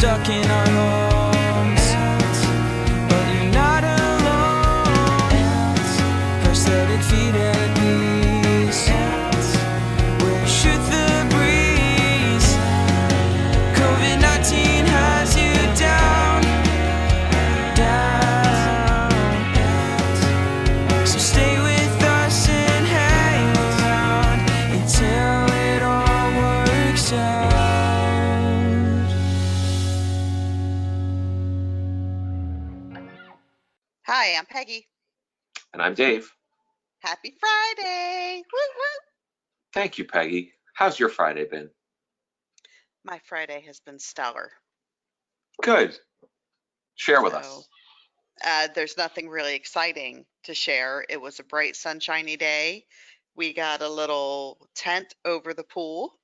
stuck in our homes. I'm Peggy. And I'm Dave. Happy Friday. Woo woo. Thank you, Peggy. How's your Friday been? My Friday has been stellar. Good. Share with So, us. Uh, there's nothing really exciting to share. It was a bright, sunshiny day. We got a little tent over the pool.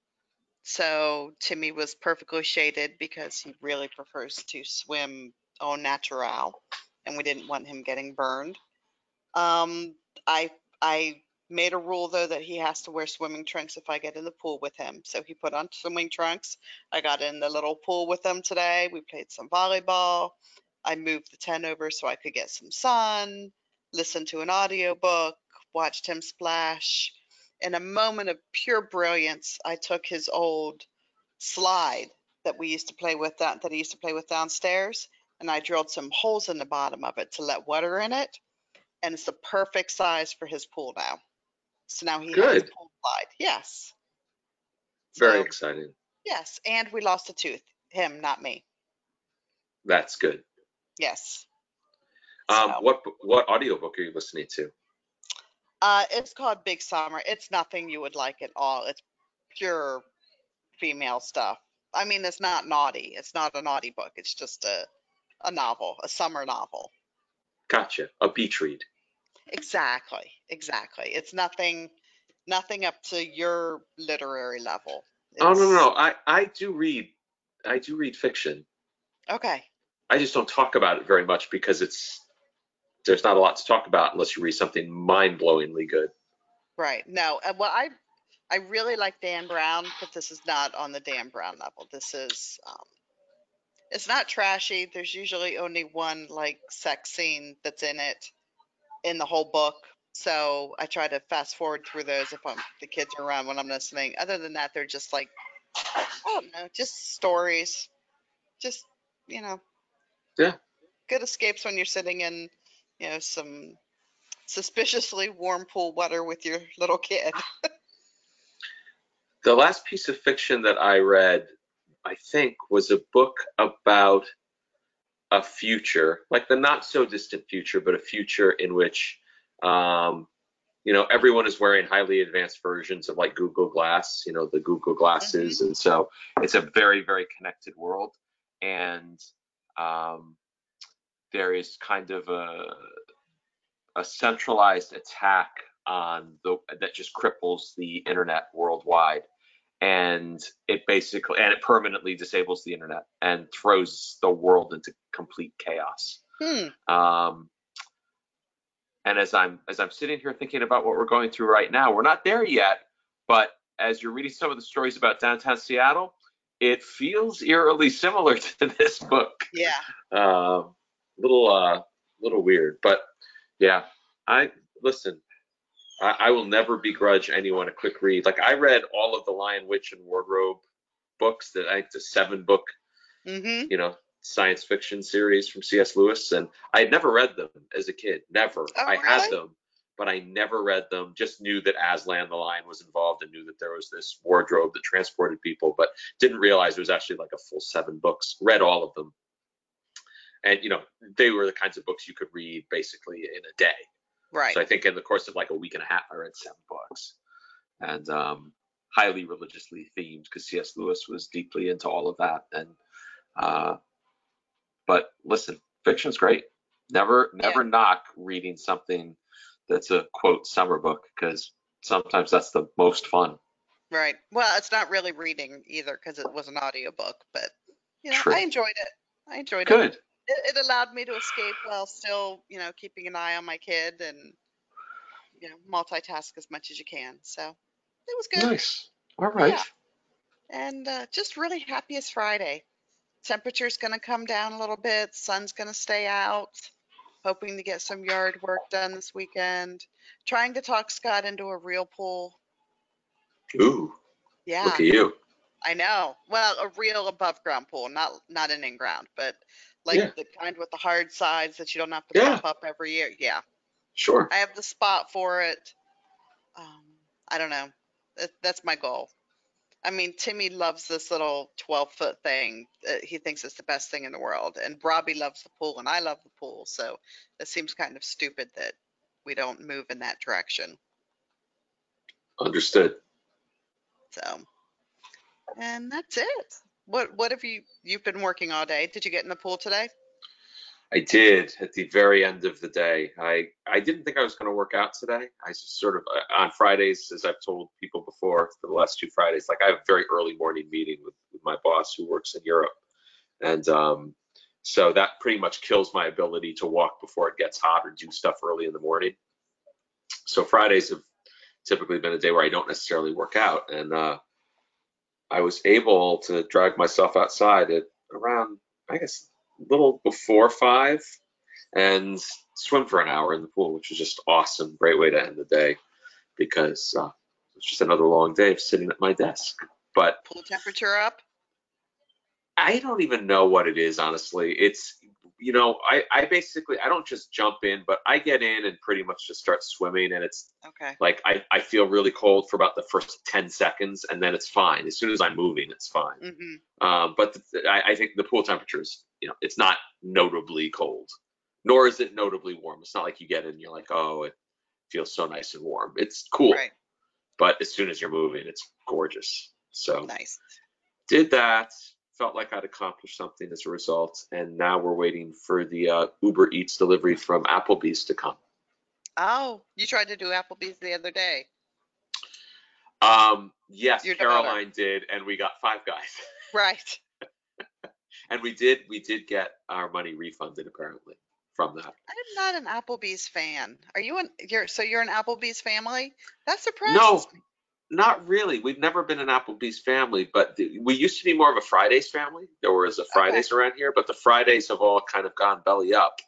So Timmy was perfectly shaded because he really prefers to swim au natural, and we didn't want him getting burned. Um, I I made a rule though that he has to wear swimming trunks if I get in the pool with him. So he put on swimming trunks. I got in the little pool with him today. We played some volleyball. I moved the tent over so I could get some sun, listen to an audiobook, watched him splash. In a moment of pure brilliance, I took his old slide that we used to play with that that he used to play with downstairs and I drilled some holes in the bottom of it to let water in it. And it's the perfect size for his pool now. So now he has a pool slide. Yes. Very So, exciting. yes. And we lost a tooth. Him, not me. That's good. Yes. Um, So- what what audiobook are you listening to? Uh, it's called Big Summer. It's nothing you would like at all. It's pure female stuff. I mean, it's not naughty. It's not a naughty book. It's just a a novel, a summer novel. Gotcha. A beach read. Exactly. Exactly. It's nothing nothing up to your literary level. Oh no, no, no. I I do read. I do read fiction. Okay. I just don't talk about it very much because it's there's not a lot to talk about unless you read something mind-blowingly good. Right. No. uh, Well, I I really like Dan Brown, but this is not on the Dan Brown level. This is um, it's not trashy. There's usually only one like sex scene that's in it in the whole book. So I try to fast forward through those if I'm the kids are around when I'm listening. Other than that, they're just like I don't know, just stories. Just you know. Yeah. Good escapes when you're sitting in, you know, some suspiciously warm pool water with your little kid. The last piece of fiction that I read, I think, was a book about a future, like the not so distant future, but a future in which, um, you know, everyone is wearing highly advanced versions of like Google Glass, you know, the Google glasses, and so it's a very, very connected world, and um, there is kind of a a centralized attack on the that just cripples the internet worldwide and it basically and it permanently disables the internet and throws the world into complete chaos Hmm. um, and as i'm as i'm sitting here thinking about what we're going through right now we're not there yet but as you're reading some of the stories about downtown seattle it feels eerily similar to this book Yeah. um, a little uh, little weird, but yeah, I listen. I, I will never begrudge anyone a quick read. Like I read all of the Lion, Witch, and Wardrobe books. That I think the seven book, Mm-hmm. you know, science fiction series from C.S. Lewis, and I had never read them as a kid. Never. Oh, I had them, but I never read them. Just knew that Aslan the lion was involved, and knew that there was this wardrobe that transported people, but didn't realize it was actually like a full seven books. Read all of them and you know they were the kinds of books you could read basically in a day Right. so i think in the course of like a week and a half i read seven books and um, highly religiously themed because cs lewis was deeply into all of that and uh, but listen fiction's great never never knock reading something that's a quote summer book because sometimes that's the most fun Right. Well, it's not really reading either because it was an audiobook, but you know, True. I enjoyed it. I enjoyed it. good it. It allowed me to escape while still, you know, keeping an eye on my kid and you know, multitask as much as you can. So it was good. nice all right Yeah. And uh, just really happy it's Friday. temperature's gonna come down a little bit, sun's gonna stay out. Hoping to get some yard work done this weekend. Trying to talk Scott into a real pool. Ooh, Yeah, look at you. I know. Well, a real above ground pool, not not an in ground, but like Yeah. the kind with the hard sides that you don't have to Yeah. pump up every year. Yeah, Sure. I have the spot for it. Um, I don't know. That, that's my goal. I mean, Timmy loves this little 12 foot thing. Uh, he thinks it's the best thing in the world. And Robbie loves the pool, and I love the pool. So it seems kind of stupid that we don't move in that direction. Understood. So, and that's it. What what have you you've been working all day? Did you get in the pool today? I did at the very end of the day. I I didn't think I was going to work out today. I just sort of uh, on Fridays, as I've told people before for the last two Fridays, like I have a very early morning meeting with, with my boss who works in Europe, and um, so that pretty much kills my ability to walk before it gets hot or do stuff early in the morning. So Fridays have typically been a day where I don't necessarily work out, and uh, I was able to drag myself outside at around, I guess, a little before five and swim for an hour in the pool, which was just awesome. Great way to end the day because uh, it was just another long day of sitting at my desk. But Pool temperature up? I don't even know what it is, honestly. It's, you know, I, I basically, I don't just jump in, but I get in and pretty much just start swimming. And it's Okay. like, I, I feel really cold for about the first 10 seconds and then it's fine. As soon as I'm moving, it's fine. hmm Um, but the, I, I think the pool temperature is, you know, it's not notably cold, nor is it notably warm. It's not like you get in and you're like, oh, it feels so nice and warm. It's cool, Right. but as soon as you're moving, it's gorgeous. So Nice. did that. Felt like I'd accomplished something as a result, and now we're waiting for the uh, Uber Eats delivery from Applebee's to come. Oh, you tried to do Applebee's the other day. Um, yes, Your daughter. Caroline did, and we got five guys, Right. and we did we did get our money refunded apparently from that. I'm not an Applebee's fan. Are you an you're so you're an Applebee's family? That surprises No, me. Not really. We've never been an Applebee's family, but we used to be more of a Fridays family. There was a Fridays around here, but the Fridays have all kind of gone belly up.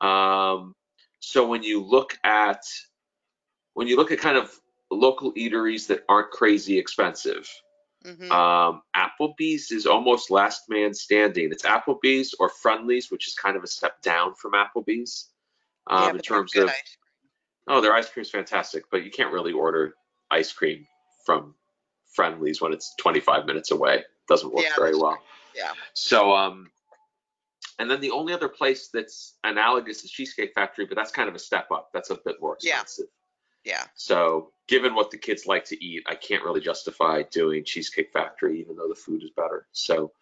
Um, so when you look at when you look at kind of local eateries that aren't crazy expensive, hmm um, Applebee's is almost last man standing. It's Applebee's or Friendly's, which is kind of a step down from Applebee's um, yeah, in terms of ice Oh, their ice cream's fantastic, but you can't really order ice cream from Friendly's when it's 25 minutes away. Doesn't work Yeah, very well. Yeah. So, um, and then the only other place that's analogous is Cheesecake Factory, but that's kind of a step up. That's a bit more expensive. Yeah. expensive. Yeah. So, given what the kids like to eat, I can't really justify doing Cheesecake Factory, even though the food is better. So,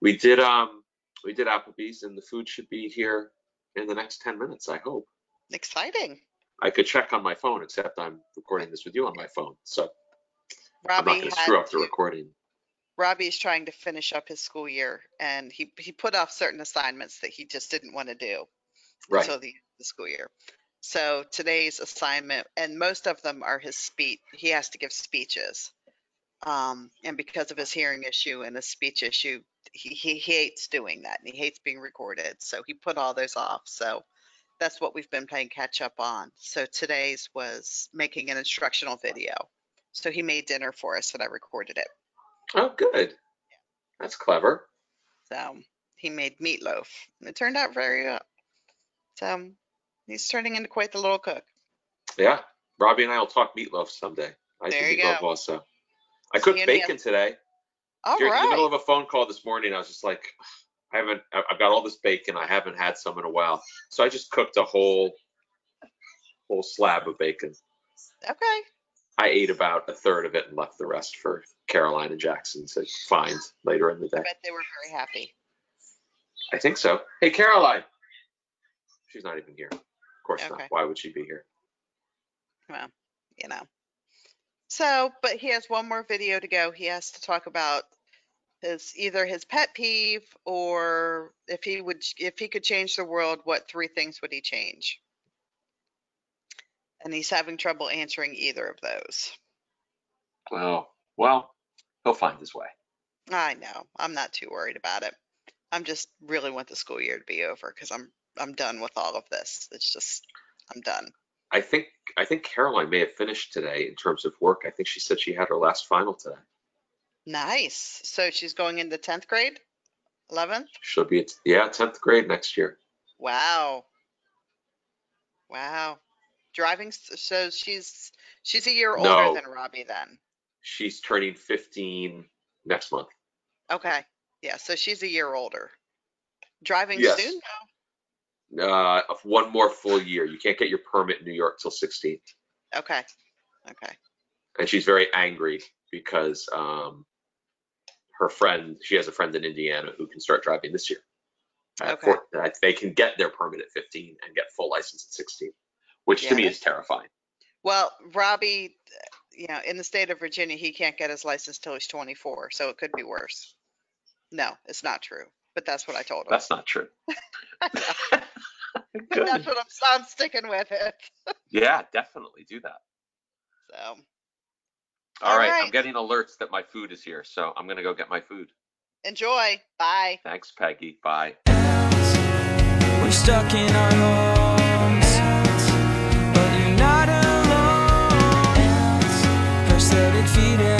we did um, we did Applebee's, and the food should be here in the next 10 minutes. I hope. Exciting. I could check on my phone, except I'm recording this with you on my phone, so I'm not Robbie going to had screw up the recording. Robbie is trying to finish up his school year and he he put off certain assignments that he just didn't want to do Right. until the, the school year. So today's assignment, and most of them are his speech. He has to give speeches. Um, and because of his hearing issue and his speech issue, he, he hates doing that and he hates being recorded. So he put all those off. So that's what we've been playing catch up on. So today's was making an instructional video. So he made dinner for us and I recorded it. Oh, good. That's clever. So he made meatloaf it turned out very good. So he's turning into quite the little cook. Yeah. Robbie and I will talk meatloaf someday. I There do you meatloaf go. also. I cooked bacon today. All During in the middle of a phone call this morning, I was just like, I haven't, I've got all this bacon. I haven't had some in a while. So I just cooked a whole, whole slab of bacon. Okay. I ate about a third of it and left the rest for Caroline and Jackson to find later in the day. I bet they were very happy. I think so. Hey, Caroline. She's not even here. Of course Okay. not. Why would she be here? Well, you know. So, but he has one more video to go. He has to talk about his either his pet peeve or if he would if he could change the world, what three things would he change? And he's having trouble answering either of those. Well, well, he'll find his way. I know. I'm not too worried about it. I'm just really want the school year to be over because I'm I'm done with all of this. It's just I'm done. I think I think Caroline may have finished today in terms of work. I think she said she had her last final today. Nice. So she's going into 10th grade? 11th? She'll be at yeah, 10th grade next year. Wow. Wow. Driving, so she's she's a year older No. than Robbie then. She's turning 15 next month. Okay. Yeah, so she's a year older. Driving Yes. soon? Uh, one more full year. You can't get your permit in New York till 16. Okay. Okay. And she's very angry because um, her friend, she has a friend in Indiana who can start driving this year. Okay. four- uh, they can get their permit at 15 and get full license at 16, which Yeah, to me is terrifying. Well, Robbie, you know, in the state of Virginia, he can't get his license till he's 24, so it could be worse. No, it's not true, but that's what I told him. That's not true. That's what I'm, I'm sticking with it. Yeah, definitely do that. So, All All right, I'm getting alerts that my food is here, so I'm gonna go get my food. enjoy. Bye. Thanks, Peggy. Bye. We're stuck in our homes, but you're not alone. Prosthetic feet and